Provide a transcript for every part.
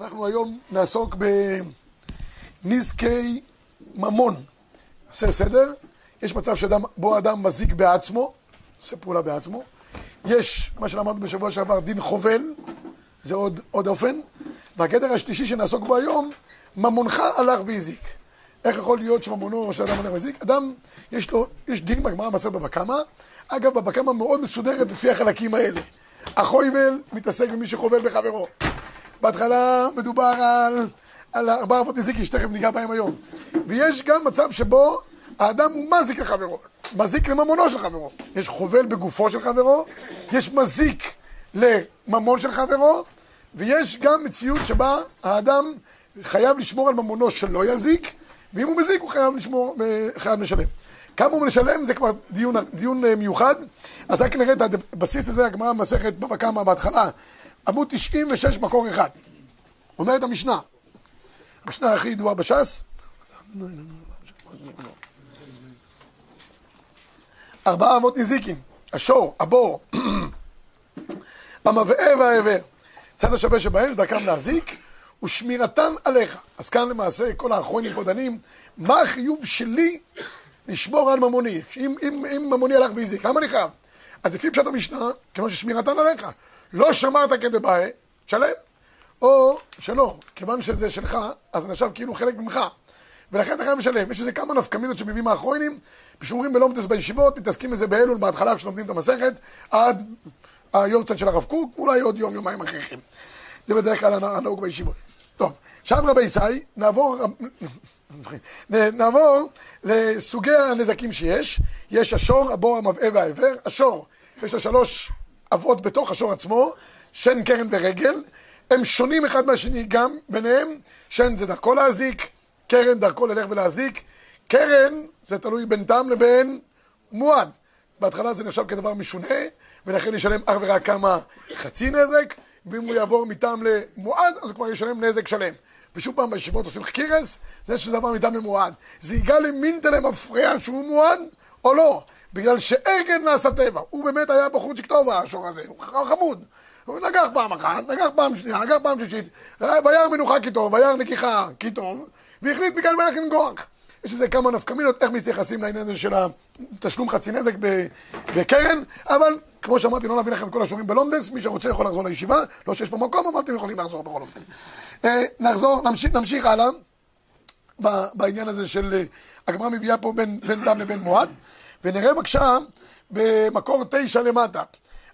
אנחנו היום נעסוק בנזקי ממון. נעשה סדר. יש מצב שבו אדם מזיק בעצמו, עושה פעולה בעצמו. יש, מה שלמדנו בשבוע שעבר, דין חובל, זה עוד, עוד אופן. והגדר השלישי שנעסוק בו היום, ממונך הלך והזיק. איך יכול להיות שממונו של אדם הולך והזיק? אדם, יש לו, יש דין בגמרא מסר בבא קמא. אגב, בבא קמא מאוד מסודרת לפי החלקים האלה. החויבל מתעסק במי שחובל בחברו. בהתחלה מדובר על, על ארבעה אבות נזיקי, שתכף ניגע בהם היום. ויש גם מצב שבו האדם הוא מזיק לחברו, מזיק לממונו של חברו. יש חובל בגופו של חברו, יש מזיק לממון של חברו, ויש גם מציאות שבה האדם חייב לשמור על ממונו שלא יזיק, ואם הוא מזיק הוא חייב לשמור, חייב לשלם. כמה הוא משלם זה כבר דיון, דיון מיוחד, אז רק נראה את הבסיס הזה, הגמרא במסכת בבא קמא בהתחלה, עמוד 96 מקור אחד. אומרת המשנה, המשנה הכי ידועה בש"ס, ארבעה אבות נזיקין, השור, הבור, המבעה והעבר, צד השווה שבהם, דרכם להזיק, ושמירתן עליך. אז כאן למעשה כל האחרונים פה דנים, מה החיוב שלי לשמור על ממוני? אם, אם, אם ממוני הלך והזיק, למה אני חייב? אז לפי פשט המשנה, כיוון ששמירתן עליך. לא שמרת כדבעי, תשלם. או שלא, כיוון שזה שלך, אז נחשב כאילו חלק ממך. ולכן אתה חייב לשלם. יש איזה כמה נפקמינות שמביאים האחרונים, בשיעורים בלומדס בישיבות, מתעסקים בזה באלול בהתחלה כשלומדים את המסכת, עד היורצת של הרב קוק, אולי עוד יום, יומיים אחריכם. זה בדרך כלל הנהוג בישיבות. טוב, עכשיו רבי ישי, נעבור, נעבור לסוגי הנזקים שיש. יש השור, הבור, המבעה והעבר. השור, יש לו שלוש אבות בתוך השור עצמו, שן, קרן ורגל. הם שונים אחד מהשני גם ביניהם, שן זה דרכו להזיק, קרן דרכו ללך ולהזיק. קרן זה תלוי בין תם לבין מועד. בהתחלה זה נחשב כדבר משונה, ולכן ישלם אך ורק כמה חצי נזק, ואם הוא יעבור מטעם למועד, אז הוא כבר ישלם נזק שלם. ושוב פעם, בישיבות עושים חקירס, זה שזה דבר מטעם למועד. זה יגע למינטלה מפריע שהוא מועד, או לא? בגלל שארגן נעשה טבע. הוא באמת היה בחור טוב, השור הזה, הוא חמוד. הוא נגח פעם אחת, נגח פעם שנייה, נגח פעם שלישית, וירא מנוחה כי טוב, וירא נגיחה כי טוב, והחליט מכאן מלך לנגוח. יש איזה כמה נפקמינות, איך מתייחסים לעניין הזה של התשלום חצי נזק בקרן, אבל כמו שאמרתי, לא נביא לכם את כל השיעורים בלונדס, מי שרוצה יכול לחזור לישיבה, לא שיש פה מקום, אבל אתם יכולים לחזור בכל אופן. אה, נחזור, נמשיך, נמשיך הלאה בעניין הזה של, אה, הגמרא מביאה פה בין, בין דם לבין מועד, ונראה בבקשה במקור תשע למטה,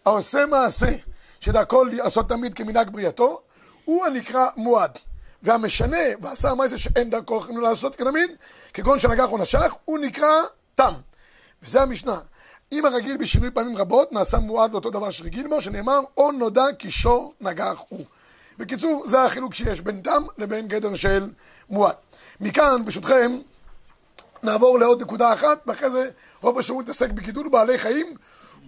העושה מעשה שדרכו לעשות תמיד כמנהג בריאתו, הוא הנקרא מועד. והמשנה ועשה מעשה שאין דרכו לעשות כתמיד, כגון שנגח או נשך, הוא נקרא תם. וזה המשנה. אם הרגיל בשינוי פעמים רבות נעשה מועד לאותו דבר שרגיל בו, שנאמר, או נודע כי שור נגח הוא. בקיצור, זה החילוק שיש בין דם לבין גדר של מועד. מכאן, ברשותכם, נעבור לעוד נקודה אחת, ואחרי זה רוב השבוע מתעסק בגידול בעלי חיים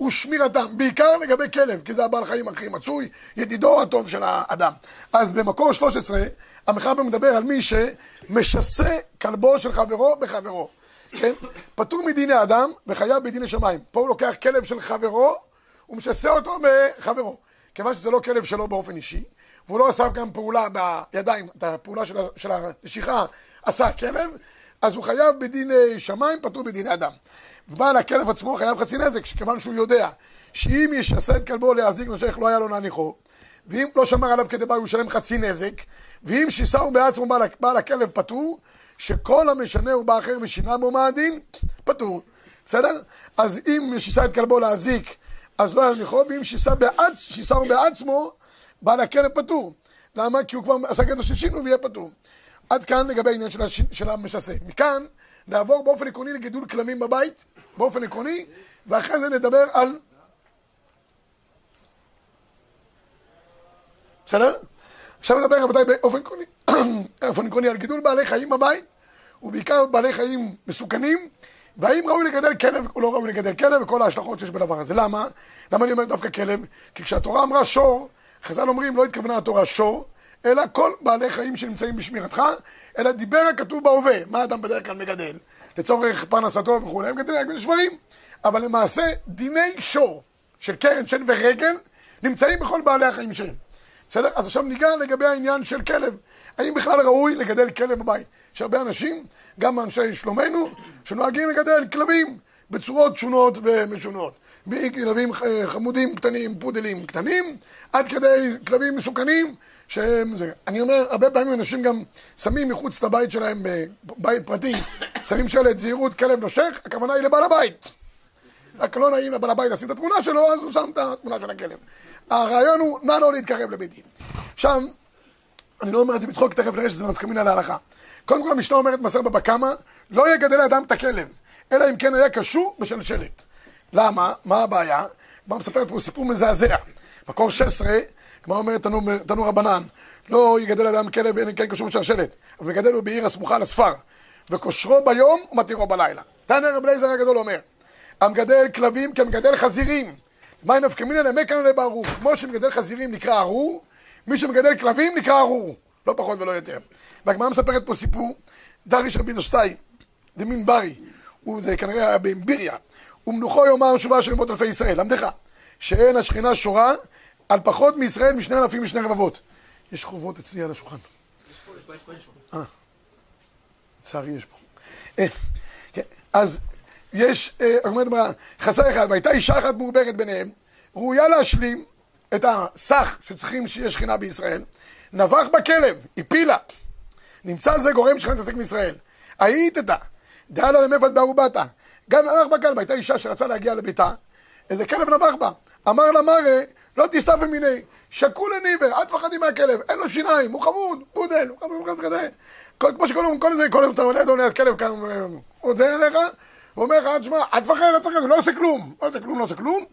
ושמירתם, בעיקר לגבי כלב, כי זה הבעל חיים הכי מצוי, ידידו הטוב של האדם. אז במקור 13, המחבר מדבר על מי שמשסה כלבו של חברו בחברו. כן? פטור מדיני אדם וחייב בדיני שמיים. פה הוא לוקח כלב של חברו, הוא משסה אותו בחברו. כיוון שזה לא כלב שלו באופן אישי, והוא לא עשה גם פעולה בידיים, את הפעולה של הנשיכה עשה כלב, אז הוא חייב בדיני שמיים, פטור בדיני אדם. ובעל הכלב עצמו חייב חצי נזק, כיוון שהוא יודע שאם ישסה את כלבו להזיק נשך לא היה לו להניחו, ואם לא שמר עליו כדי הוא ישלם חצי נזק, ואם שיסהו בעצמו בעל, בעל הכלב פטור, שכל המשנה הוא בא אחר ושינה בו הדין, פטור. בסדר? אז אם שיסה את כלבו להזיק, אז לא היה להניחו, ואם שיסה בעצ... שיסהו בעצמו, בעל הכלב פטור. למה? כי הוא כבר עשה גדר של שינו ויהיה פטור. עד כאן לגבי העניין של, הש... של המשסה. מכאן נעבור באופן עקרוני לגידול כלמים בבית, באופן עקרוני, ואחרי זה נדבר על... בסדר? עכשיו נדבר רבותיי באופן עקרוני, באופן עקרוני על גידול בעלי חיים בבית, ובעיקר בעלי חיים מסוכנים, והאם ראוי לגדל כלב או לא ראוי לגדל כלב, וכל ההשלכות שיש בדבר הזה. למה? למה אני אומר דווקא כלב? כי כשהתורה אמרה שור, חז"ל אומרים לא התכוונה התורה שור, אלא כל בעלי חיים שנמצאים בשמירתך, אלא דיבר הכתוב בהווה, מה אדם בדרך כלל מגדל, לצורך פרנסתו וכולי, הם מגדלים רק בין שברים, אבל למעשה דיני שור של קרן, שן ורגל נמצאים בכל בעלי החיים שלהם. בסדר? אז עכשיו ניגע לגבי העניין של כלב. האם בכלל ראוי לגדל כלב בבית? יש הרבה אנשים, גם אנשי שלומנו, שנוהגים לגדל כלבים בצורות שונות ומשונות. מכלבים חמודים קטנים, פודלים קטנים, עד כדי כלבים מסוכנים, שהם זה. אני אומר, הרבה פעמים אנשים גם שמים מחוץ לבית שלהם, בבית פרטי, שמים שלט זהירות כלב נושך, הכוונה היא לבעל הבית. רק לא נעים לבעל הבית לשים את התמונה שלו, אז הוא שם את התמונה של הכלב. הרעיון הוא, נא לא להתקרב לביתי. עכשיו, אני לא אומר את זה בצחוק, תכף נראה שזה נפקא מינה להלכה. קודם כל המשנה אומרת מסר בבא קמא, לא יגדל אדם את הכלב, אלא אם כן היה קשור בשלשלת. למה? מה הבעיה? הגמרא מספרת פה סיפור מזעזע. מקור 16, הגמרא אומרת תנו רבנן, לא יגדל אדם כלב אם כן קשור בשלשלת, אבל מגדל הוא בעיר הסמוכה לספר, וכושרו ביום ומתירו בלילה. תנא רב אליעזר הגדול אומר, המגדל כלבים כמגדל חזירים. מה נפקא מינא למקן לברור. כמו שמגדל חזירים נקרא ארור, מי שמגדל כלבים נקרא ארור. לא פחות ולא יותר. והגמרא מספרת פה סיפור, דריש רבי דוסטאי, דמין ברי, זה כנראה היה באמביריה, ומנוחו יאמר שובה של מאות אלפי ישראל, למדך, שאין השכינה שורה על פחות מישראל משני אלפים משני רבבות. יש חובות אצלי על השולחן. אה, לצערי יש פה. אה, כן, אז יש, אומרת הגמרא, חסר אחד, והייתה אישה אחת מעוברת ביניהם, ראויה להשלים את הסך שצריכים שיהיה שכינה בישראל, נבח בכלב, הפילה. נמצא זה גורם שכינה תעסק מישראל. היית אתה, דעה לה למפת בערובתה. גם נבח בכלב, הייתה אישה שרצה להגיע לביתה, איזה כלב נבח בה. אמר לה מראה, לא תסתף מיני, שקול לניבר, אל תפחדי מהכלב, אין לו שיניים, הוא חמוד, בודל, הוא חמוד כזה. כמו הזמן, כל זה, כל הזמן אתה עולה, עולה, כלב כאן, הוא עוזר אליך, הוא אומר לך, תשמע, אל תפחד, אל תפחד, הוא לא עושה כלום, לא עושה כלום, לא עושה כלום.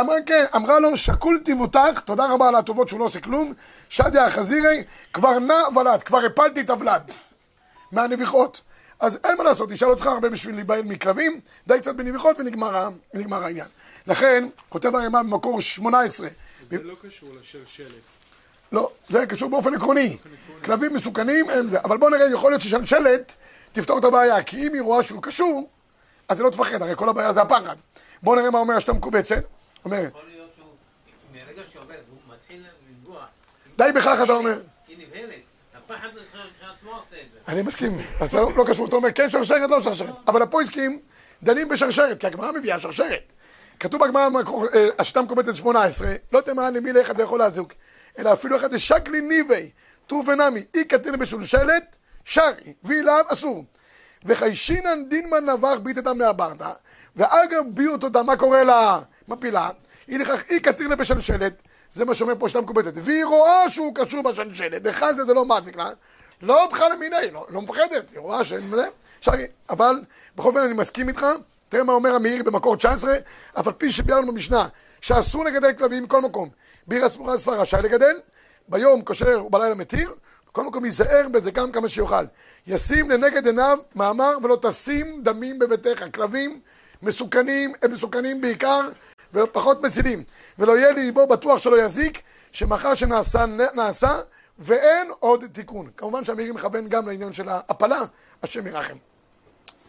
אמרה כן, אמרה לו, שקול תיבותך, תודה רבה על הטובות שהוא לא עושה כלום, שדיה החזירי, כבר נע ולד, כבר הפלתי את הוולד מהנביחות. אז אין מה לעשות, אישה לא צריכה הרבה בשביל להיבהל מכלבים, די קצת בנביחות ונגמר העניין. לכן, כותב הרימה במקור 18. זה לא קשור לשלשלת. לא, זה קשור באופן עקרוני. כלבים מסוכנים הם זה. אבל בואו נראה, יכול להיות ששלשלת תפתור את הבעיה, כי אם היא רואה שהוא קשור, אז היא לא תפחד, הרי כל הבעיה זה הפחד. בואו נראה מה אומר השתה מקובצת. אומר... יכול להיות שהוא, מרגע שעובד, הוא מתחיל לנגוע. די בכך אתה אומר. היא נבהלת. אני מסכים, אז זה לא לא קשור, אתה אומר כן שרשרת, לא שרשרת. אבל הפויסקים דנים בשרשרת, כי הגמרא מביאה שרשרת. כתוב בגמרא, אה, השיטה מקובצת 18, לא תמהן למי לאחד יכול להזוק, אלא אפילו אחד שקלי ניבי, טור ונמי, אי קטין בשולשלת, שרי, ואילם אסור. וחיישינן דינמן נבח ביטתה מהברדה, ואגב ביאו תודה, מה קורה למפילה? היא לכך אי קטין בשלשלת, זה מה שאומר פה שאתה מקובצת, והיא רואה שהוא קשור בשלשלת, דחזה זה לא מזיק לה, לא אותך למיני, לא, לא מפחדת, היא רואה שאין שרי, אבל בכל אופן אני מסכים איתך, תראה מה אומר המאיר במקור 19, אף על פי שביארנו במשנה שאסור לגדל כלבים מכל מקום, בעיר הסמוכה לספר רשאי לגדל, ביום כושר ובלילה מתיר, בכל מקום ייזהר בזה גם כמה שיוכל. ישים לנגד עיניו מאמר ולא תשים דמים בביתך. כלבים מסוכנים, הם מסוכנים בעיקר ופחות מצילים. ולא יהיה לי ליבו בטוח שלא יזיק, שמחר שנעשה נעשה ואין עוד תיקון. כמובן שהמירי מכוון גם לעניין של ההפלה, השם ירחם.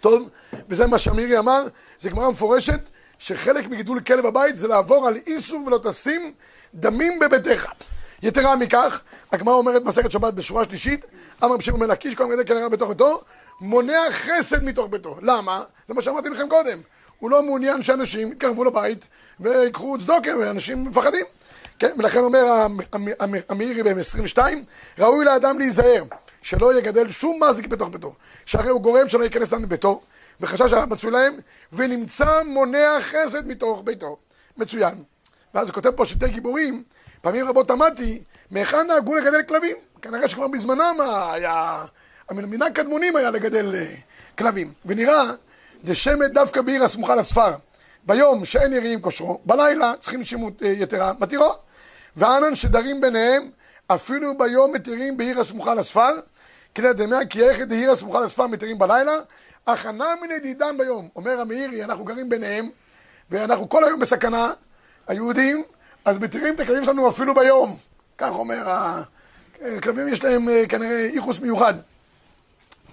טוב, וזה מה שאמירי אמר, זה גמרא מפורשת, שחלק מגידול כלב בבית זה לעבור על איסור ולא תשים דמים בביתך. יתרה מכך, הגמרא אומרת מסכת שבת בשורה שלישית, אמר בן לקיש, כל מגדל כנראה בתוך ביתו, מונע חסד מתוך ביתו. למה? זה מה שאמרתי לכם קודם. הוא לא מעוניין שאנשים יתקרבו לבית ויקחו צדוקה, ואנשים מפחדים. כן, ולכן אומר המאירי בן 22, ראוי לאדם להיזהר, שלא יגדל שום מזיק בתוך ביתו, שהרי הוא גורם שלא ייכנס לנו לביתו, בחשש מצוי להם, ונמצא מונע חסד מתוך ביתו. מצוין. ואז הוא כותב פה שלטי גיבורים, פעמים רבות אמרתי, מהיכן נהגו לגדל כלבים? כנראה שכבר בזמנם היה, המנהג קדמונים היה לגדל אה, כלבים. ונראה, דשמת דווקא בעיר הסמוכה לספר. ביום שאין יראים כושרו, בלילה צריכים שימות אה, יתרה, מתירו. ואנן שדרים ביניהם, אפילו ביום מתירים בעיר הסמוכה לספר, כדי דמיה כי איך דעיר הסמוכה לספר מתירים בלילה, הכנה מנדידם ביום. אומר המאירי, אנחנו גרים ביניהם, ואנחנו כל היום בסכנה, היהודים, אז מתירים את הכלבים שלנו אפילו ביום. כך אומר, הכלבים יש להם אה, כנראה ייחוס מיוחד.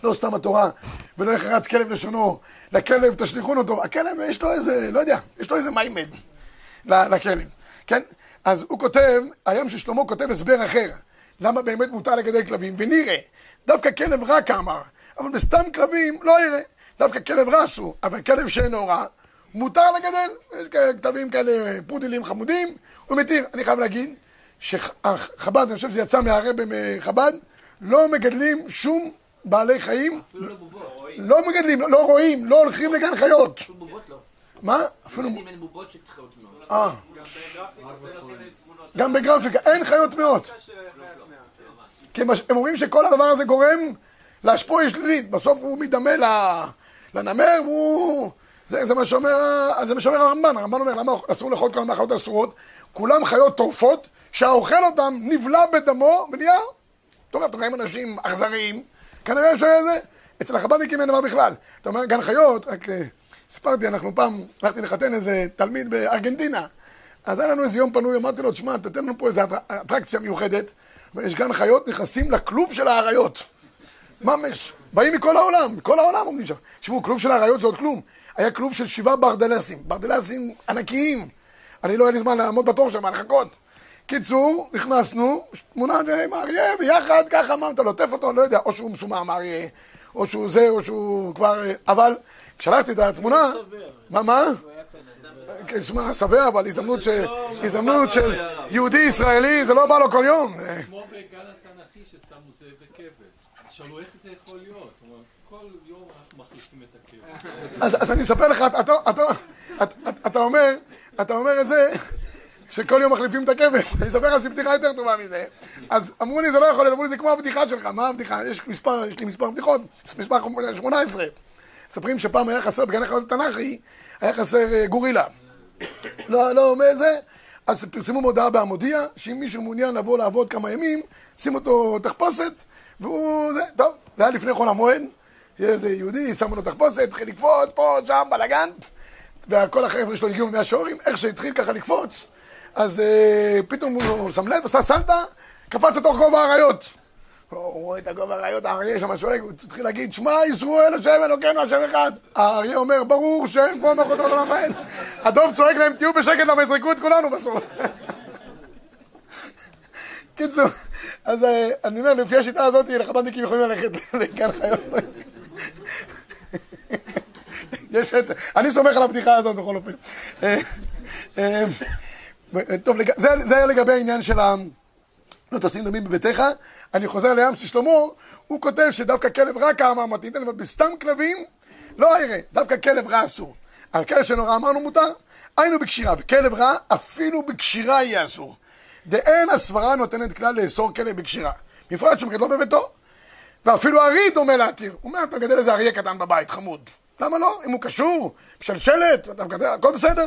לא סתם התורה, ולא יחרץ כלב לשונו, לכלב תשליכון אותו. הכלב יש לו איזה, לא יודע, יש לו איזה מיימד לכלב, כן? אז הוא כותב, הים של שלמה כותב הסבר אחר. למה באמת מותר לגדל כלבים? ונראה, דווקא כלב רע כאמר, אבל בסתם כלבים לא יראה. דווקא כלב רע אסור, אבל כלב שאינו רע, מותר לגדל. יש כתבים כאלה פודלים חמודים, הוא מתיר. אני חייב להגיד שחב"ד, אני חושב שזה יצא מהרבה מחב"ד, לא מגדלים שום בעלי חיים. לא. לא מגדלים, לא רואים, לא הולכים לגן חיות. לא. מה? אפילו... אה. גם בגרפיקה, אין חיות טמאות. כי הם אומרים שכל הדבר הזה גורם להשפועה שלילית. בסוף הוא מדמה לנמר, והוא... זה, זה מה שאומר, ה- זה מה שאומר הרמב"ן. הרמב"ן אומר, למה אסור לאכול כל מהחיות האסורות? כולם חיות טורפות, שהאוכל אותם נבלע בדמו ונהיה טוב, אתה רואים אנשים אכזריים, כנראה שזה... אצל החב"דניקים אין דבר בכלל. אתה אומר, גן חיות, רק אה, סיפרתי, אנחנו פעם, הלכתי לחתן איזה תלמיד בארגנטינה. אז היה לנו איזה יום פנוי, אמרתי לו, תשמע, תתן לנו פה אטר- אטרקציה מיוחדת, ויש גן חיות, נכנסים לכלוב של האריות. ממש, באים מכל העולם, מכל העולם עומדים שם. תשמעו, כלוב של האריות זה עוד כלום. היה כלוב של שבעה ברדלסים, ברדלסים ענקיים. אני לא היה לי זמן לעמוד בתור שם, לחכות. קיצור, נכנסנו, תמונה עם האריה, ביחד, ככה, מה, אתה לוטף אותו, לא יודע, או שהוא מסומם האריה, או שהוא זה, או שהוא כבר... אה, אבל כשהלכתי את התמונה... מה, מה? כן, שמע, שבע, אבל הזדמנות של... הזדמנות של יהודי ישראלי, זה לא בא לו כל יום. כמו בגן התנ"כי ששמו זאב וכבש. שאלו איך זה יכול להיות? כל יום מחליפים את הכבש. אז, אני אספר לך, אתה אומר, אתה אומר את זה, שכל יום מחליפים את הכבש. אני אספר לך בדיחה יותר טובה מזה. אז אמרו לי, זה לא יכול להיות, אמרו לי, זה כמו הבדיחה שלך. מה הבדיחה? יש מספר, יש לי מספר בדיחות, מספר 18. מספרים שפעם היה חסר, בגן החיות התנ"כי, היה חסר אה, גורילה. לא, לא, מה זה? אז פרסמו מודעה בהמודיע, שאם מישהו מעוניין לבוא לעבוד כמה ימים, שים אותו תחפושת, והוא... זה, טוב, זה היה לפני חול המועד, איזה יהודי, שמו לו תחפושת, התחיל לקפוץ, פה, שם, בלאגן, וכל החבר'ה שלו הגיעו ממאה שעורים, איך שהתחיל ככה לקפוץ, אז אה, פתאום הוא שם לב, עשה סלטה, קפץ לתוך גובה האריות. הוא רואה את הגובה האריות, האריה שם שואג, הוא התחיל להגיד, שמע ישראל השם אלוקינו השם אחד. האריה אומר, ברור שם כמו מלכות העולם האל. הדוב צועק להם, תהיו בשקט למה יזרקו את כולנו בסוף. קיצור, אז אה, אני אומר, לפי השיטה הזאת, לחב"דניקים יכולים ללכת לגן חיות. יש את... אני סומך על הבדיחה הזאת בכל אופן. אה, טוב, זה זה היה לגבי העניין של ה... לא תשים דמים בביתך, אני חוזר לים של שלמה, הוא כותב שדווקא כלב רע כאמר מתאים, אבל בסתם כלבים לא יראה, דווקא כלב רע אסור. על כלב שאינו רע אמרנו מותר, היינו בקשירה, וכלב רע אפילו בקשירה יהיה אסור. דאין הסברה נותנת כלל לאסור כלב בקשירה. בפרט שמגדלו בביתו. ואפילו ארי דומה להתיר. הוא אומר, אתה מגדל איזה אריה קטן בבית, חמוד. למה לא? אם הוא קשור, מגדל, הכל בסדר.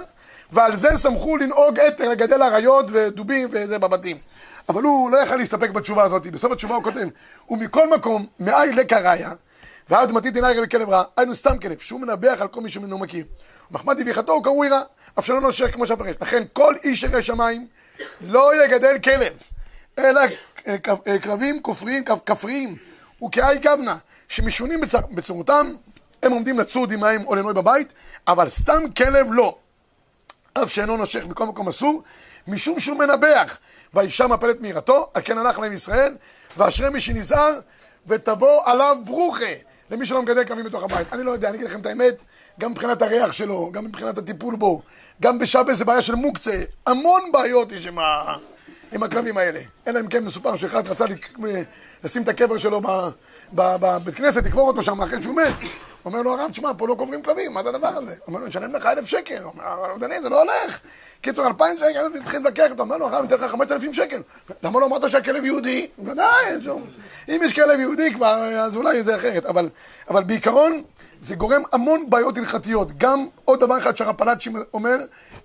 ועל זה שמחו לנהוג אתר, לגדל אריות ודובים וזה בבתים. אבל הוא לא יכל להסתפק בתשובה הזאת. בסוף התשובה הוא כותב, ומכל מקום, מאי לקראיה, ועד מתית עיני רבי כלב רע, היינו סתם כלב, שהוא מנבח על כל מי שמנו מכיר. ומחמד דביחתו הוא קרוי רע, אף שלא נושך כמו שהפרש. לכן כל איש ירא שמיים לא יגדל כלב, אלא אה, כלבים כופריים, כפריים, וכאי גבנה, שמשונים בצורתם, הם עומדים לצוד עמהם או לנוי בבית, אבל סתם כלב לא. אף שאינו נושך מכל מקום אסור, משום שהוא מנבח. והאישה מפלת מיראתו, על כן הלך להם ישראל, ואשרי מי שנזהר, ותבוא עליו ברוכה, למי שלא מגדל כלבים בתוך הבית. אני לא יודע, אני אגיד לכם את האמת, גם מבחינת הריח שלו, גם מבחינת הטיפול בו, גם בשבס זה בעיה של מוקצה, המון בעיות יש עם, ה... עם הכלבים האלה. אלא אם כן מסופר שאחד רצה לק- לשים את הקבר שלו בבית כנסת, לקבור אותו שם אחרי שהוא מת. אומר לו הרב, תשמע, פה לא קוברים כלבים, מה זה הדבר הזה? אומר לו, נשלם לך אלף שקל. אומר, הרב דני, זה לא הולך. קיצור, אלפיים שקל, התחיל להתווכח איתו, אומר לו, הרב, ניתן לך חמשת אלפים שקל. למה לא אמרת שהכלב יהודי? ודאי, אין שום. אם יש כלב יהודי כבר, אז אולי זה אחרת. אבל, אבל בעיקרון, זה גורם המון בעיות הלכתיות. גם עוד דבר אחד שהרב פלאצ'י אומר,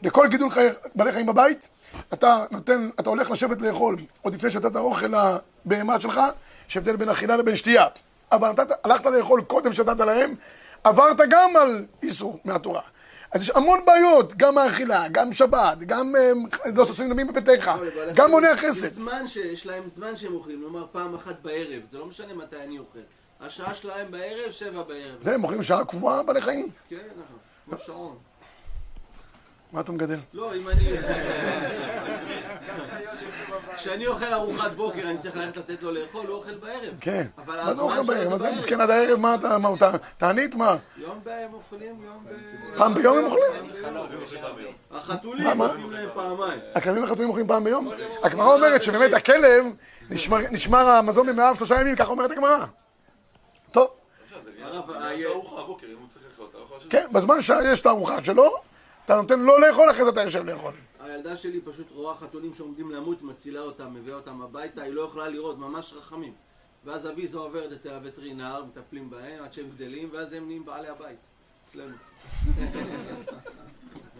לכל גידול חי... בעלי חיים בבית, אתה נותן, אתה הולך לשבת לאכול, עוד לפני שאתה אוכל לבהמה שלך, יש הבדל בין אכילה לבין שתייה. אבל נתת, הלכת לאכול קודם שנתת להם, עברת גם על איסור מהתורה. אז יש המון בעיות, גם האכילה, גם שבת, גם אה, לא ששים דמים בביתך, גם מונע חסד. זמן שיש להם זמן שהם אוכלים, נאמר פעם אחת בערב, זה לא משנה מתי אני אוכל. השעה שלהם בערב, שבע בערב. זה, הם אוכלים שעה קבועה בעלי חיים? כן, נכון, כמו שעון. מה אתה מגדל? לא, אם אני... כשאני אוכל ארוחת בוקר, אני צריך ללכת לתת לו לאכול, הוא אוכל בערב. כן. מה זה אוכל בערב? מה זה. מסכן עד הערב? מה אתה, מה תענית? מה? יום בהם אוכלים, יום ב... פעם ביום הם אוכלים? החתולים? נותנים להם פעמיים. הכלבים החתולים אוכלים פעם ביום? הגמרא אומרת שבאמת הכלב, נשמר- נשמר המזון במאיו שלושה ימים, ככה אומרת הגמרא. טוב, הרב, יש ה- לו ארוחה בבוקר, אם הוא צריך לאכול, אתה יכול לשבת. כן, בזמן שיש את הארוחה שלו, אתה נותן לו לאכול, אחרי זה אתה יושב לאכול. הילדה שלי פשוט רואה חתולים שעומדים למות, מצילה אותם, מביאה אותם הביתה, היא לא יכולה לראות, ממש רחמים. ואז אביזה עוברת אצל הווטרינר, מטפלים בהם עד שהם גדלים, ואז הם נהיים בעלי הבית. אצלנו.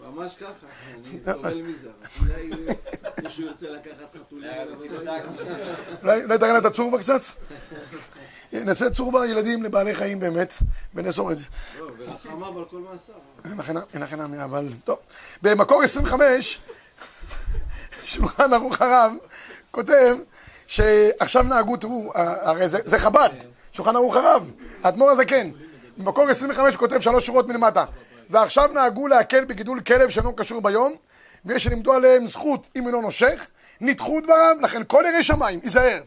ממש ככה, אני סובל מזה. אבל אולי מישהו ירצה לקחת חתולים הביתה. אולי לה את הצורבה קצת? נעשה צורבה ילדים לבעלי חיים באמת, ונאסור את זה. לא, ורחמיו על כל מעשיו. אין לכם- נמי, אבל טוב. במקור 25, שולחן ערוך הרב כותב שעכשיו נהגו, תראו, הרי זה, זה חב"ד, שולחן ערוך הרב, האדמו"ר הזקן. במקור 25 הוא כותב שלוש שורות מלמטה. ועכשיו נהגו להקל בגידול כלב שאינו קשור ביום, ויש שלימדו עליהם זכות אם אינו נושך, נדחו דברם, לכן כל ירא שמיים, ייזהר.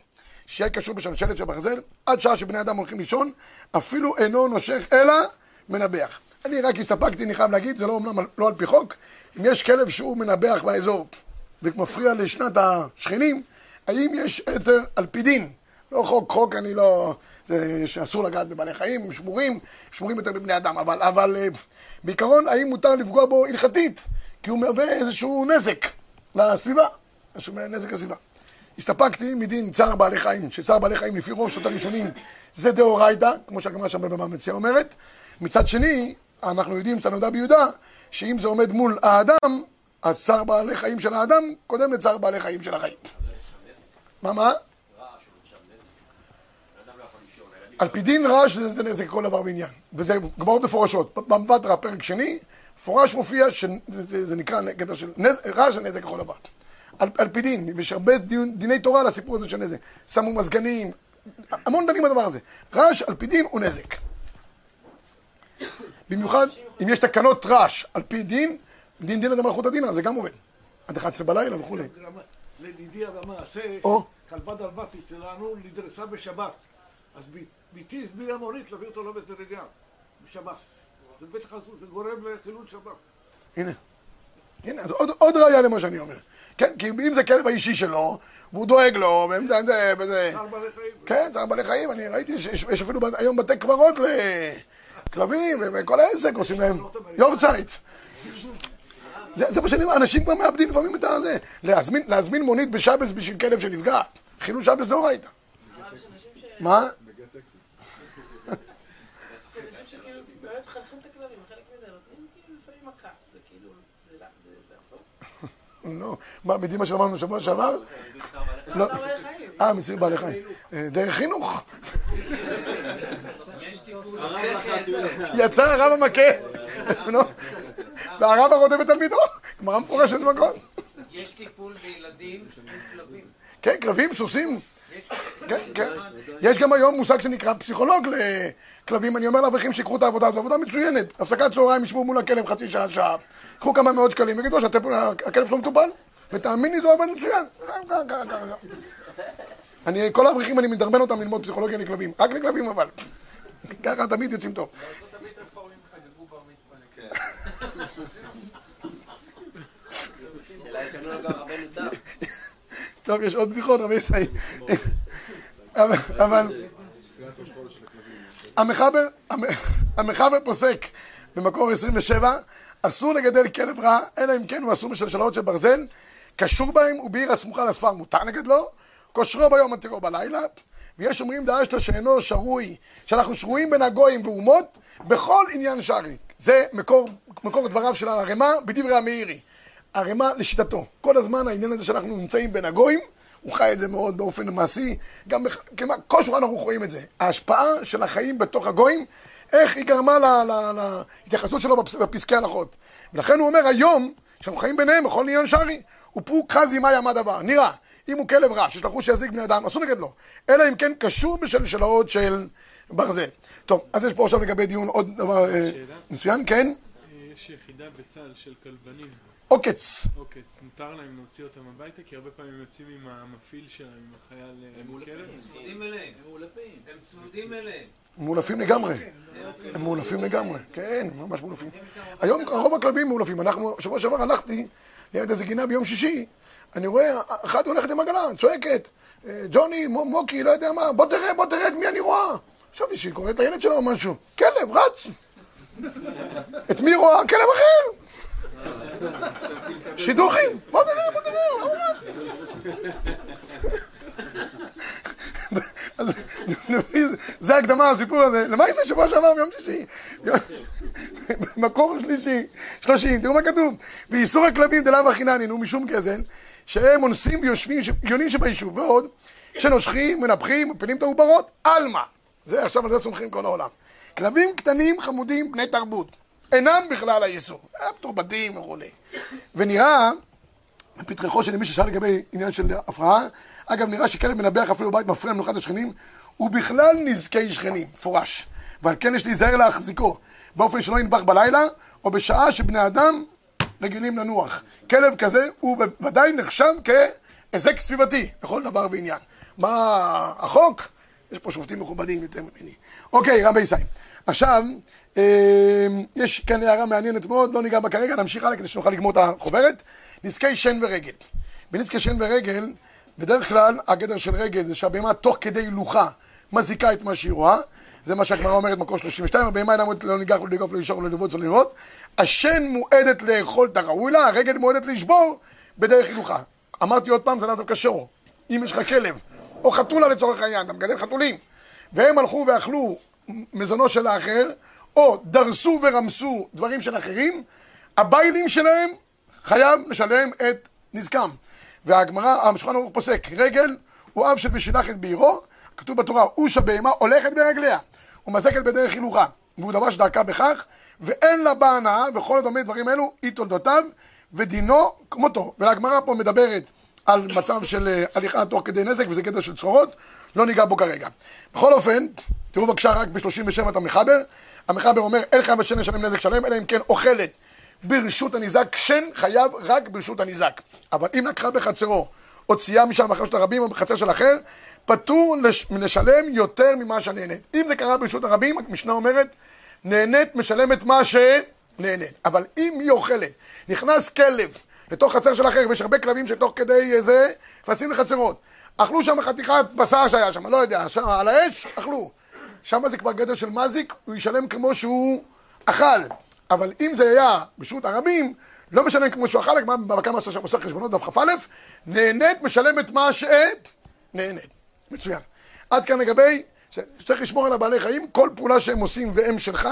שיהיה קשור בשלשלת של ברזל, עד שעה שבני אדם הולכים לישון, אפילו אינו נושך אלא מנבח. אני רק הסתפקתי, אני חייב להגיד, זה לא אומנם לא על פי חוק, אם יש כלב שהוא מנבח באזור ומפריע לשנת השכנים, האם יש היתר על פי דין? לא חוק, חוק אני לא... זה שאסור לגעת בבעלי חיים, הם שמורים, שמורים יותר בבני אדם, אבל, אבל אה, בעיקרון, האם מותר לפגוע בו הלכתית? כי הוא מהווה איזשהו נזק לסביבה, איזשהו נזק לסביבה. הסתפקתי מדין צער בעלי חיים, שצער בעלי חיים לפי רוב שנות הראשונים זה דאורייתא, כמו שהגמרא שם בבמה מציאה אומרת. מצד שני, אנחנו יודעים, תנודה ביהודה, שאם זה עומד מול האדם, אז צער בעלי חיים של האדם קודם לצער בעלי חיים של החיים. מה, מה? על פי דין רעש זה, זה נזק כל דבר בעניין, וזה גמרות מפורשות. במבטרה, פרק שני, מפורש מופיע שזה נקרא קטע של. רעש זה נזק כל דבר. על, על פי דין, יש הרבה דיון, דיני תורה על הסיפור הזה של נזק. שמו מזגנים, המון דנים בדבר הזה. רעש על פי דין הוא נזק. במיוחד אם יש תקנות רעש על פי דין, דין דין אדם מלכות הדין, זה גם עובד. עד 11 בלילה וכולי. לדידי המעשה, או. כלבה דלמטית שלנו נדרסה בשבת. אז ב- ביתי הזמינה מונית להביא אותו לבית הרגע, בשבת. זה בטח אסור, זה גורם לחילול שבת. הנה. הנה, אז עוד, עוד ראיה למה שאני אומר. כן, כי אם זה כלב האישי שלו, והוא דואג לו, והם זה, זה. צער בעלי חיים. כן, צער בעלי חיים, אני ראיתי שיש יש אפילו בת- היום בתי קברות לכלבים, ו- וכל העסק עושים להם יורצייט. זה, זה מה שאני אומר, אנשים כבר מאבדים לפעמים את הזה. להזמין, להזמין מונית בשבס בשביל כלב שנפגע, חילול שבס דאורייתא. מה? שאנשים שכאילו באמת מחנכים את הכלבים, חלק מזה נותנים כאילו לפעמים מכה, זה כאילו, זה לא- אסור. לא. מה, בדימה שאמרנו שבוע שעבר? לא. אה, מצווה בעלי חיים. אה, דרך חינוך. יצא הרב המכה, נו. והרב הרודה בתלמידו, גמרא מפורשת במקום. יש טיפול בילדים עם כלבים. כן, כלבים, סוסים, כן, כן. יש גם היום מושג שנקרא פסיכולוג לכלבים. אני אומר לאברכים שיקחו את העבודה הזו, עבודה מצוינת. הפסקת צהריים, ישבו מול הכלב חצי שעה, שעה. קחו כמה מאות שקלים, יגידו שהכלב שלו מטופל. ותאמין לי, זה עובד מצוין. אני, כל האברכים, אני מדרבן אותם ללמוד פסיכולוגיה לכלבים. רק לכלבים אבל. ככה תמיד יוצאים טוב. טוב, יש עוד בדיחות, רבי ישראל. אבל, המחבר, פוסק במקור 27, אסור לגדל כלב רע, אלא אם כן הוא אסור משלשלות של ברזל, קשור בהם ובעיר הסמוכה לספר מותר לגדלו, כושרו ביום מתירו בלילה, ויש אומרים דאשתא שאינו שרוי, שאנחנו שרויים בין הגויים ואומות, בכל עניין שרי. זה מקור, מקור דבריו של הרמ"א בדברי המאירי. הרמ"א לשיטתו. כל הזמן העניין הזה שאנחנו נמצאים בין הגויים, הוא חי את זה מאוד באופן מעשי, גם בח- כמעט כל שולחן אנחנו רואים את זה. ההשפעה של החיים בתוך הגויים, איך היא גרמה להתייחסות שלו בפס- בפסקי הלכות. ולכן הוא אומר היום, שאנחנו חיים ביניהם בכל עניין שרי, ופוק חזי מאי עמד דבר. נראה, אם הוא כלב רע, שיש לו חוש שיזיק בני אדם, אסור לגדלו. אלא אם כן קשור בשלשלאות של ברזל. טוב, אז יש פה עכשיו לגבי דיון עוד דבר אה? מצוין, כן? יש יחידה בצה"ל של כלבנים. עוקץ. עוקץ, מותר להם להוציא אותם הביתה, כי הרבה פעמים יוצאים עם המפעיל שלהם, עם החייל אה. הם צמודים אליהם. הם צמודים אליהם. מאולפים לגמרי. הם מאולפים לגמרי. כן, ממש מאולפים. היום רוב הכלבים מאולפים. אנחנו, שבוע שעבר הלכתי ליד איזה גינה ביום שישי, אני רואה, אחת הולכת עם עגלה, צועקת, אה, ג'וני, מו- מוקי, לא יודע מה, בוא תראה, בוא תראה את מי אני רואה. חשבתי שהיא קוראת לילד שלה או משהו. כלב, רץ. את מי רואה? כלב אחר. שידוכים. בוא תראה, בוא לפי זה- זה הקדמה הסיפור הזה. למה זה שבוע שעבר ביום שישי? מקור שלישי, שלושים, תראו מה כתוב. ואיסור הכלבים דלאו הכיננין הוא משום גזל, שהם אונסים ויושבים, יונים שביישוב, ועוד, שנושכים, מנפחים, מפילים את העוברות, עלמא. זה עכשיו על זה סומכים כל העולם. כלבים קטנים, חמודים, בני תרבות. אינם בכלל האיסור. מתורבתים וכולי. ונראה בפתחו של מי ששאל לגבי עניין של הפרעה, אגב נראה שכלב מנבח אפילו בבית מפריע למנוחת השכנים, הוא בכלל נזקי שכנים, מפורש. ועל כן יש להיזהר להחזיקו, באופן שלא ינבח בלילה, או בשעה שבני אדם רגילים לנוח. כלב כזה הוא בוודאי נחשב כהיזק סביבתי לכל דבר ועניין. מה החוק? יש פה שופטים מכובדים יותר ממני. אוקיי, רבי ישראל. עכשיו, יש כאן הערה מעניינת מאוד, לא ניגע בה כרגע, נמשיך הלאה כדי שנוכל לגמור את החוברת. נזקי שן ורגל. בנזקי שן ורגל, בדרך כלל הגדר של רגל זה שהבהמה תוך כדי הילוכה מזיקה את מה שהיא רואה. זה מה שהגמרא אומרת מקור 32, הבהמה אינה מועדת לא ניגח ולגוף לא לישור ולנבוץ ולנרות. השן מועדת לאכול את הראוי לה, הרגל מועדת לשבור בדרך הילוכה. אמרתי עוד פעם, זה לאו דווקא שור. אם יש לך כלב, או חתולה לצורך העניין, אתה מגדל חתולים, והם הלכו ואכלו מזונו של האחר, או דרסו ורמסו דברים של אחרים, הביילים שלהם חייב לשלם את נזקם. והגמרא, השולחן ערוך פוסק, רגל הוא אב של את בעירו, כתוב בתורה, אוש הבהמה הולכת ברגליה, ומזקת בדרך הילוכה, והוא דבר שדרכה בכך, ואין לה בה הנאה, וכל הדומה דברים אלו, היא תולדותיו, ודינו כמותו. והגמרא פה מדברת על מצב של אה, הליכה תוך כדי נזק, וזה קטע של צרורות, לא ניגע בו כרגע. בכל אופן, תראו בבקשה רק ב-37 את המחבר, המחבר אומר, אין חייב השן לשלם נזק שלם, אלא אם כן אוכלת ברשות הניזק, שן חייב רק ברשות הניזק. אבל אם לקחה בחצרו, או צייה משם בחצר של הרבים או בחצר של אחר, פטור לש- לשלם יותר ממה שנהנית. אם זה קרה ברשות הרבים, המשנה אומרת, נהנית משלמת מה שנהנית. אבל אם היא אוכלת, נכנס כלב לתוך חצר של אחר, ויש הרבה כלבים שתוך כדי זה נכנסים לחצרות. אכלו שם חתיכת בשר שהיה שם, לא יודע, שם על האש, אכלו. שם זה כבר גדר של מזיק, הוא ישלם כמו שהוא אכל. אבל אם זה היה ברשות הרבים, לא משלם כמו שהוא אכל, בבבא קמא עושה שם עושה חשבונות דף כ"א, נהנית משלמת מה שנהנית. מצוין. עד כאן לגבי, ש- שצריך לשמור על הבעלי חיים, כל פעולה שהם עושים והם שלך,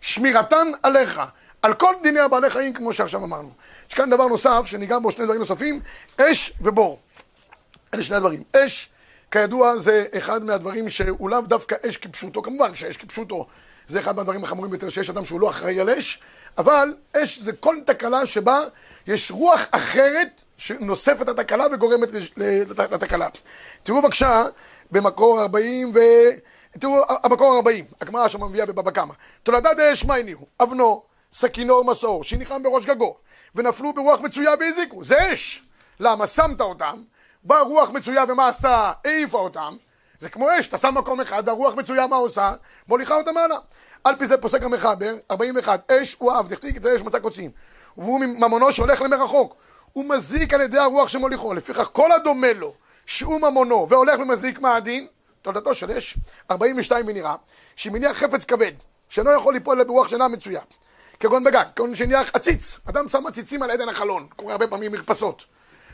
שמירתן עליך. על כל דיני הבעלי חיים, כמו שעכשיו אמרנו. יש כאן דבר נוסף, שניגע בו שני דברים נוספים, אש ובור. אלה שני הדברים. אש, כידוע, זה אחד מהדברים שהוא לאו דווקא אש כפשוטו, כמובן שאש כפשוטו זה אחד מהדברים החמורים ביותר שיש אדם שהוא לא אחראי על אש, אבל אש זה כל תקלה שבה יש רוח אחרת שנוספת לתקלה וגורמת לתקלה. תראו בבקשה במקור 40 ו... תראו, המקור 40, הגמרא שם מביאה בבבא קמא. תולדת אש מה הניעו? אבנו, סכינו ומסור, שניחם בראש גגו, ונפלו ברוח מצויה והזיקו. זה אש. למה? שמת אותם, באה רוח מצויה ומה עשתה? העיפה אותם. זה כמו אש, אתה שם מקום אחד, הרוח מצויה מה עושה? מוליכה אותם הלאה. על פי זה פוסק המחבר, 41, אש הוא אב, דחתיק את האש מצא קוצים. והוא ממונו שהולך למרחוק. הוא מזיק על ידי הרוח שמוליכו. לפיכך כל הדומה לו, שהוא ממונו, והולך ומזיק מה הדין? תולדתו של אש, 42 מנראה, שמניח חפץ כבד, שאינו יכול ליפול אלא ברוח שאינה מצויה. כגון בגג, כגון שהניח עציץ. אדם שם עציצים על עדן החלון, קורה הרבה פעמים מרפסות.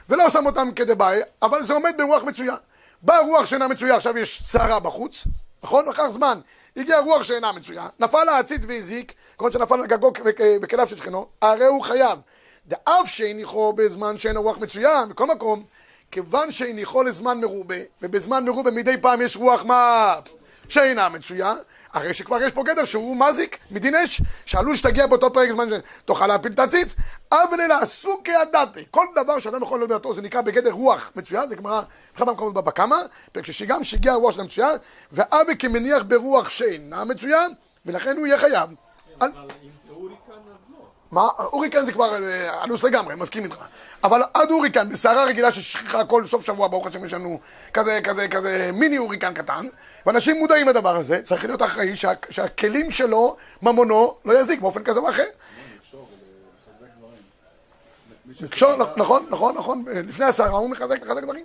ולא שם אותם כדבעי, אבל זה עומד ברוח מצויה. באה רוח שאינה מצויה, עכשיו יש סערה בחוץ, נכון? לקח זמן. הגיעה רוח שאינה מצויה, נפל העציץ והזיק, כמו שנפל על גגו וכליו של שכנו, הרי הוא חייב. דאף שהניחו בזמן שאין רוח מצויה, מכל מקום, כיוון שהניחו לזמן מרובה, ובזמן מרובה מדי פעם יש רוח מה... שאינה מצויה, הרי שכבר יש פה גדר שהוא מזיק מדין אש, שעלול שתגיע באותו פרק זמן שתוכל להפיל את העציץ, אבל אלא עשו כעדתי. כל דבר שאדם יכול לדעת זה נקרא בגדר רוח מצויה, זה גמרא בכמה מקומות בבא קמא, פרק שישי גם שהגיע הרוח שלה מצויה, ואבי כמניח ברוח שאינה מצויה, ולכן הוא יהיה חייב. על- אבל אם זה הוריקן אז לא. מה? הוריקן זה כבר אה, אנוס לגמרי, מסכים איתך. אבל עד הוריקן, בסערה רגילה ששכיחה כל סוף שבוע, ברוך השם יש לנו כזה, כזה, כזה מיני הוריקן קטן, ואנשים מודעים לדבר הזה, צריך להיות אחראי שה, שהכלים שלו, ממונו, לא יזיק באופן כזה או אחר. לקשור, נכון, נכון, נכון, לפני הסערה הוא מחזק, מחזק דברים.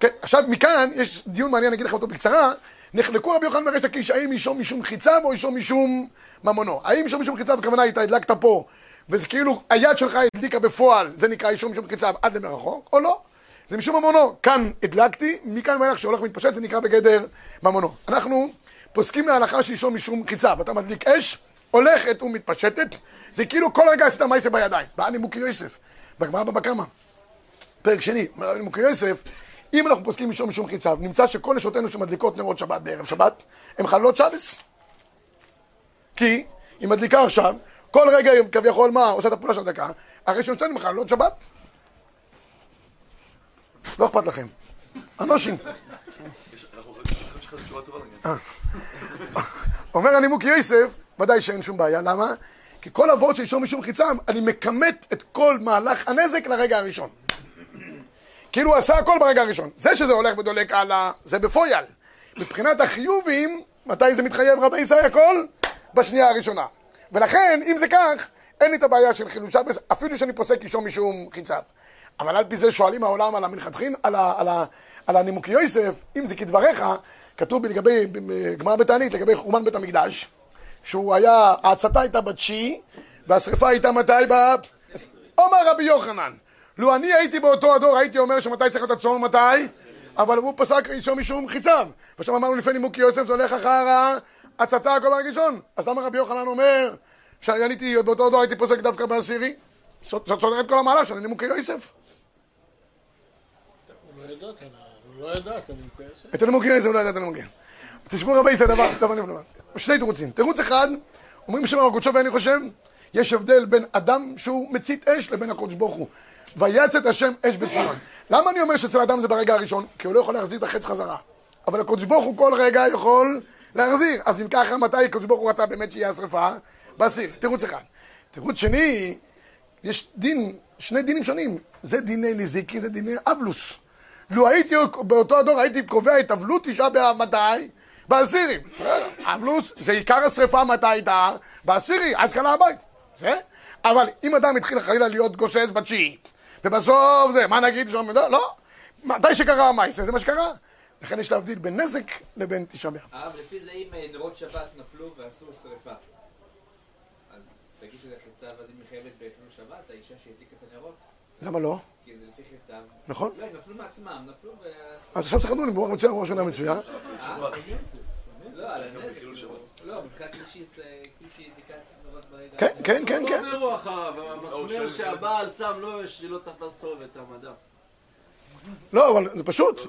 כן, עכשיו מכאן יש דיון מעניין, אני אגיד לכם אותו בקצרה. נחלקו רבי יוחנן וריש לקיש, האם אישו משום חיציו או אישו משום ממונו. האם אישו משום חיציו, הכוונה הייתה, הדלקת פה, וזה כאילו היד שלך הדליקה בפועל, זה נקרא אישו משום חיציו עד למרחוק, או לא. זה משום ממונו. כאן הדלקתי, מכאן ואילך שהולך ומתפשט, זה נקרא בגדר ממונו. אנחנו פוסקים להלכה של אישו משום חיציו. אתה מדליק אש, הולכת ומתפשטת, זה כאילו כל רגע עשית מייסה בידיים. בא נימוקי יוסף, בגמרא בבא קמא. פרק שני, נימוקי יוסף, אם אנחנו פוסקים משום משום חיציו, נמצא שכל נשותינו שמדליקות נרות שבת בערב שבת, הן חללות שבס. כי היא מדליקה עכשיו, כל רגע כביכול מה, עושה את הפעולה של הדקה, הרי שנותינו מחללות שבת. לא אכפת לכם. אנושים. אומר הנימוק יוסף, ודאי שאין שום בעיה, למה? כי כל אבות של אישור משום חיצם, אני מכמת את כל מהלך הנזק לרגע הראשון. כאילו הוא עשה הכל ברגע הראשון. זה שזה הולך ודולק הלאה, זה בפויל. מבחינת החיובים, מתי זה מתחייב רבי ישראל הכל? בשנייה הראשונה. ולכן, אם זה כך, אין לי את הבעיה של חילול שבת, אפילו שאני פוסק אישור משום חיציו. אבל על פי זה שואלים העולם על המלכתחין, על, ה, על, ה, על הנימוקי יוסף, אם זה כדבריך, כתוב לגבי, גמרא בתענית, לגבי חורבן בית המקדש, שהוא היה, ההצתה הייתה בתשיעי, והשרפה הייתה מתי? ב... אומר רבי יוחנן, לו אני הייתי באותו הדור, הייתי אומר שמתי צריך להיות הצום, מתי? אבל הוא פסק ראשון משום חיציו. ועכשיו אמרנו לפני נימוקי יוסף, זה הולך אחר ההצתה הכל הראשון. אז למה רבי יוחנן אומר, שאני הייתי באותו דור הייתי פוסק דווקא בעשירי? זאת את כל המהלך של נימוקי יוסף. הוא לא ידע, כאן, הוא לא ידע, כאן עם כסף. את הנימוקי יוסף לא ידעת הנימוקי. תשמעו רבי ישראל דבר, דבר נפלא. שני תירוצים. תירוץ אחד, אומרים בשם הרב ואני חושב, יש הבדל בין אדם שהוא מצית אש לבין הקודש ברוך הוא. ויצת השם אש בציון. למה אני אומר שאצל אדם זה ברגע הראשון? כי הוא לא יכול להחזיר את החץ חזרה. אבל הקודש ברוך הוא כל רגע יכול להחזיר. אז אם ככה, מתי הקודש ברוך הוא רצה באמת שיהיה השרפה? בעשיר. תירוץ אחד. תירוץ שני, יש דין, שני דינים שונים. זה דיני נזיקי, זה דיני אבלוס. לו הייתי באותו הדור, הייתי קובע את אבלות תשעה באב מתי? בעשירי. אבלוס זה עיקר השרפה מתי הייתה? בעשירי, אז קנה הבית. זה? אבל אם אדם התחיל חלילה להיות גוסס בתשיעית, ובסוף זה, מה נגיד? לא, לא. מתי שקרה המייסר, זה מה שקרה. לכן יש להבדיל בין נזק לבין תשעה באב. הרב, לפי זה אם אה, נרות שבת נפלו ועשו שרפה, אז תגיד שזה חיצה ואז היא מחייבת בחילול שבת, האישה שהדליקה את הנרות? למה לא? כי זה לפי חיצה. נכון? לא, הם נפלו מעצמם, נפלו ו... אז עכשיו צריך לדון אם הוא מצוין או ראשונה מצוין. לא. לא. כן, כן, כן, כן. לא אומר אחריו, המסמר שהבעל שם לא שלא תפס טוב את המדף. לא, אבל זה פשוט.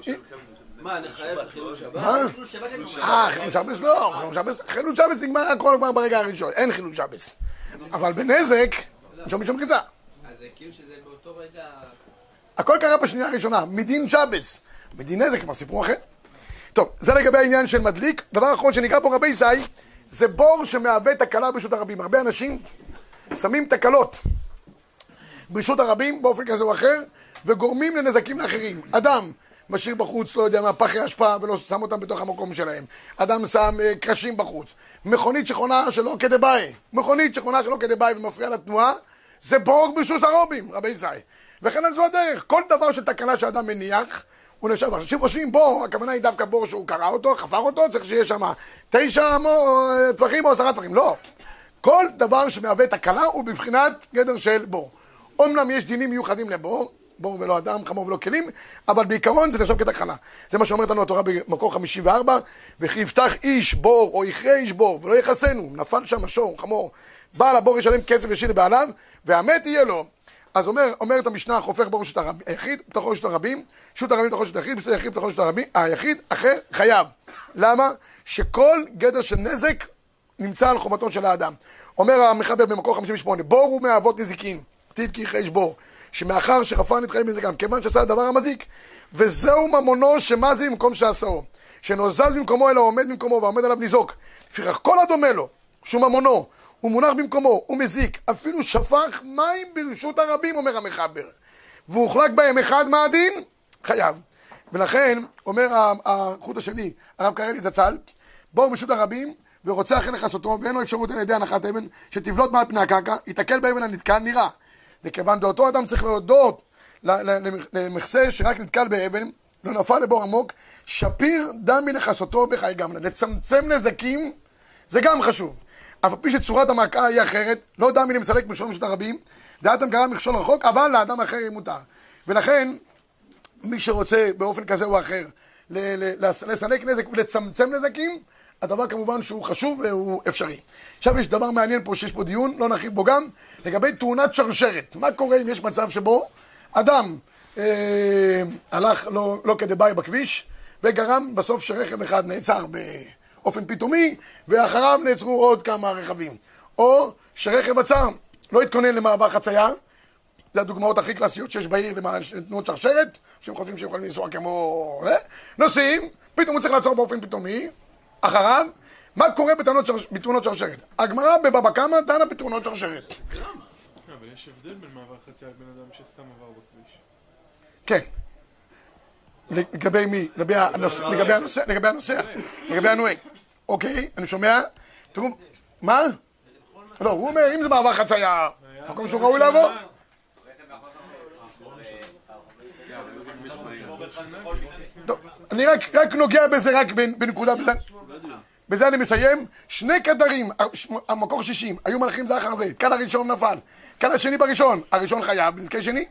מה, נחייב בחילול שבת? מה? חילול שבת אני אומר. אה, חילול שבס לא, חילול שבס, שבס נגמר הכל כבר ברגע הראשון, אין חילול שבס. אבל בנזק, שום משום חיצה. אז זה כאילו שזה באותו רגע... הכל קרה בשנייה הראשונה, מדין שבס. מדין נזק כבר סיפור אחר. טוב, זה לגבי העניין של מדליק. דבר אחרון שנקרא פה רבי ישי, זה בור שמהווה תקלה ברשות הרבים. הרבה אנשים שמים תקלות ברשות הרבים באופן כזה או אחר, וגורמים לנזקים לאחרים. אדם משאיר בחוץ, לא יודע מה, פחי אשפה ולא שם אותם בתוך המקום שלהם. אדם שם אה, קרשים בחוץ. מכונית שחונה שלא כדבעי. מכונית שחונה שלא כדבעי ומפריעה לתנועה, זה בור ברשות הרבים, רבי ישי. וכן על זו הדרך. כל דבר של תקלה שאדם מניח, הוא נחשב. אנשים חושבים בור, הכוונה היא דווקא בור שהוא קרע אותו, חפר אותו, צריך שיהיה שם תשע טווחים או עשרה טווחים. לא. כל דבר שמהווה תקלה הוא בבחינת גדר של בור. אומנם יש דינים מיוחדים לבור, בור ולא אדם, חמור ולא כלים, אבל בעיקרון זה נחשב כתקלה. זה מה שאומרת לנו התורה במקור 54, וכי יפתח איש בור או יכרה איש בור ולא יחסנו, נפל שם שור, חמור, בעל הבור ישלם כסף ישיר לבעליו, והמת יהיה לו. אז אומר, אומרת המשנה, חופך בור רשות היחיד, בתוכו רשות הרבים, רשות הרבים בתוכו רשות היחיד, רשות היחיד בתוכו רשות הרבים, היחיד אחר חייב. למה? שכל גדר של נזק נמצא על חובתו של האדם. אומר המחבר במקור 58, בור הוא מאבות נזיקין, טיב כי יחש בור, שמאחר שחפר נתחייב מזיקם, כיוון שעשה הדבר המזיק, וזהו ממונו שמה זה במקום שעשהו, שאינו זז במקומו אלא עומד במקומו ועומד עליו ניזוק. לפיכך כל הדומה לו, שהוא ממונו, הוא מונח במקומו, הוא מזיק, אפילו שפך מים ברשות הרבים, אומר המחבר. והוחלק בהם אחד מה הדין? חייב. ולכן, אומר החוט השני, הרב קרלי זצ"ל, בואו ברשות הרבים, ורוצה אחרי לכסותו, ואין לו אפשרות על ידי הנחת אבן, שתבלוט מעל פני הקרקע, ייתקל באבן הנתקן, נראה. וכיוון דאותו אדם צריך להודות למכסה שרק נתקל באבן, לא נפל לבור עמוק, שפיר דם מנכסותו בחי גמלה. לצמצם נזקים זה גם חשוב. אף על פי שצורת המעקה היא אחרת, לא דם מן מסלק בלשון רשות הרבים, דעתם גרם מכשול רחוק, אבל לאדם אחר היא מותר. ולכן, מי שרוצה באופן כזה או אחר לסלק נזק ולצמצם נזקים, הדבר כמובן שהוא חשוב והוא אפשרי. עכשיו יש דבר מעניין פה, שיש פה דיון, לא נרחיב בו גם, לגבי תאונת שרשרת. מה קורה אם יש מצב שבו אדם אה, הלך לא, לא כדבעי בכביש, וגרם בסוף שרכב אחד נעצר באופן פתאומי, ואחריו נעצרו עוד כמה רכבים. או שרכב עצר, לא התכונן למעבר חצייה, זה הדוגמאות הכי קלאסיות שיש בעיר לתנועות שרשרת, שהם חושבים שהם יכולים לנסוע כמו... אה? נוסעים, פתאום הוא צריך לעצור באופן פתאומי, אחריו, מה קורה בתאונות שר- בתאונות שרשרת? הגמרא בבבא קמא דנה בתאונות שרשרת. אבל יש הבדל בין מעבר חצייה לבן אדם שסתם עבר בכביש. כן. לגבי מי? לגבי הנוסע, לגבי הנוסע, לגבי הנוהג. אוקיי, אני שומע? תראו, מה? לא, הוא אומר, אם זה מעבר חצייה, מקום שהוא ראוי לעבור. אני רק, רק נוגע בזה רק בנ- בנקודה, בזה, בזה אני מסיים. שני קדרים, המקור 60, היו מלכים זה אחר זה, כאן הראשון נפל, כאן השני בראשון, הראשון חייב, בנזקי שני.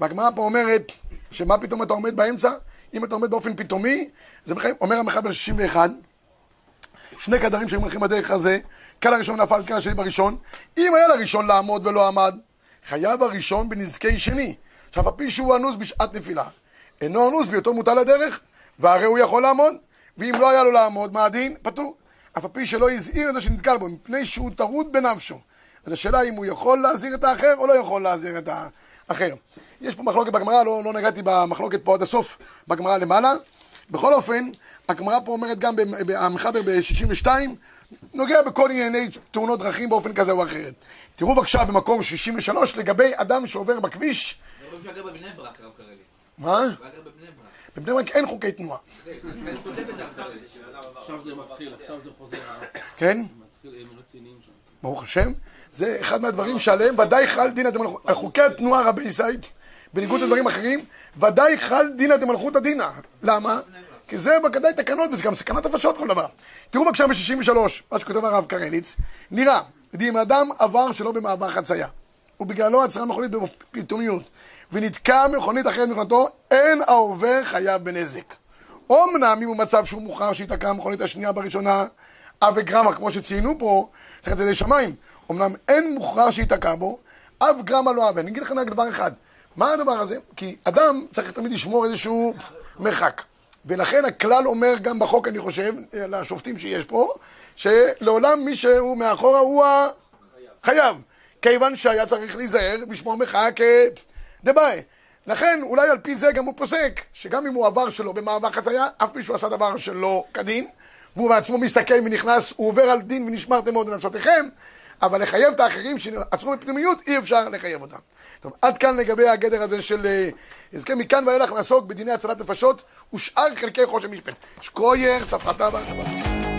והגמרא פה אומרת, שמה פתאום אתה עומד באמצע? אם אתה עומד באופן פתאומי, זה מחייב, אומר המחבר 61, שני קדרים שהיו מלכים בדרך הזה, כאן הראשון נפל, כאן השני בראשון. אם היה לראשון לעמוד ולא עמד, חייב הראשון בנזקי שני. עכשיו, על פי שהוא אנוס בשעת נפילה, אינו אנוס בהיותו מוטל לדרך, והרי הוא יכול לעמוד, ואם לא היה לו לעמוד, מה הדין? פטור. אף על פי שלא הזהיר את זה שנתקל בו, מפני שהוא טרוד בנפשו. אז השאלה אם הוא יכול להזהיר את האחר או לא יכול להזהיר את האחר. יש פה מחלוקת בגמרא, לא, לא נגעתי במחלוקת פה עד הסוף בגמרא למעלה. בכל אופן, הגמרא פה אומרת גם, המחבר ב-62, נוגע בכל ענייני תאונות דרכים באופן כזה או אחרת. תראו בבקשה במקור 63 לגבי אדם שעובר בכביש, זה לא בבני ברק. מה? בבני ברק. אין חוקי תנועה. עכשיו זה מתחיל, עכשיו זה חוזר, כן? ברוך השם, זה אחד מהדברים שעליהם ודאי חל דינא דמלכות, על חוקי התנועה רבי ישראל, בניגוד לדברים אחרים, ודאי חל דינא דמלכותא דינא. למה? כי זה בוודאי תקנות, וזה גם סכנת נפשות כל דבר. תראו בבקשה ב-63, מה שכותב הרב קרליץ, נראה, אם אדם עבר שלא במעבר חצייה, ובגללו עצרה מכונית בפתאומיות, ונתקע מכונית אחרת מכוניתו, אין העובר חייב בנזק. אמנם אם הוא מצב שהוא מוכרח שייתקע המכונית השנייה בראשונה, אף וגרמה, כמו שציינו פה, צריך את זה לשמיים. אמנם אין מוכרח שייתקע בו, אף גרמה לא אבן. אני אגיד לכם רק דבר אחד. מה הדבר הזה? כי אדם צריך תמיד לשמור איזשהו מרחק. ולכן הכלל אומר גם בחוק, אני חושב, לשופטים שיש פה, שלעולם מי שהוא מאחורה הוא החייב. כיוון שהיה צריך להיזהר ולשמור מרחק אה, דבעי. לכן, אולי על פי זה גם הוא פוסק, שגם אם הוא עבר שלו במעבר חצייה, אף מישהו עשה דבר שלא כדין, והוא בעצמו מסתכל ונכנס, הוא עובר על דין ונשמרתם מאוד לנפשותיכם, אבל לחייב את האחרים שעצרו בפנימיות, אי אפשר לחייב אותם. טוב, עד כאן לגבי הגדר הזה של... אה, נזכה מכאן ואילך לעסוק בדיני הצלת נפשות ושאר חלקי חושן משפט. שקרויר, צפחתה בה, שבת.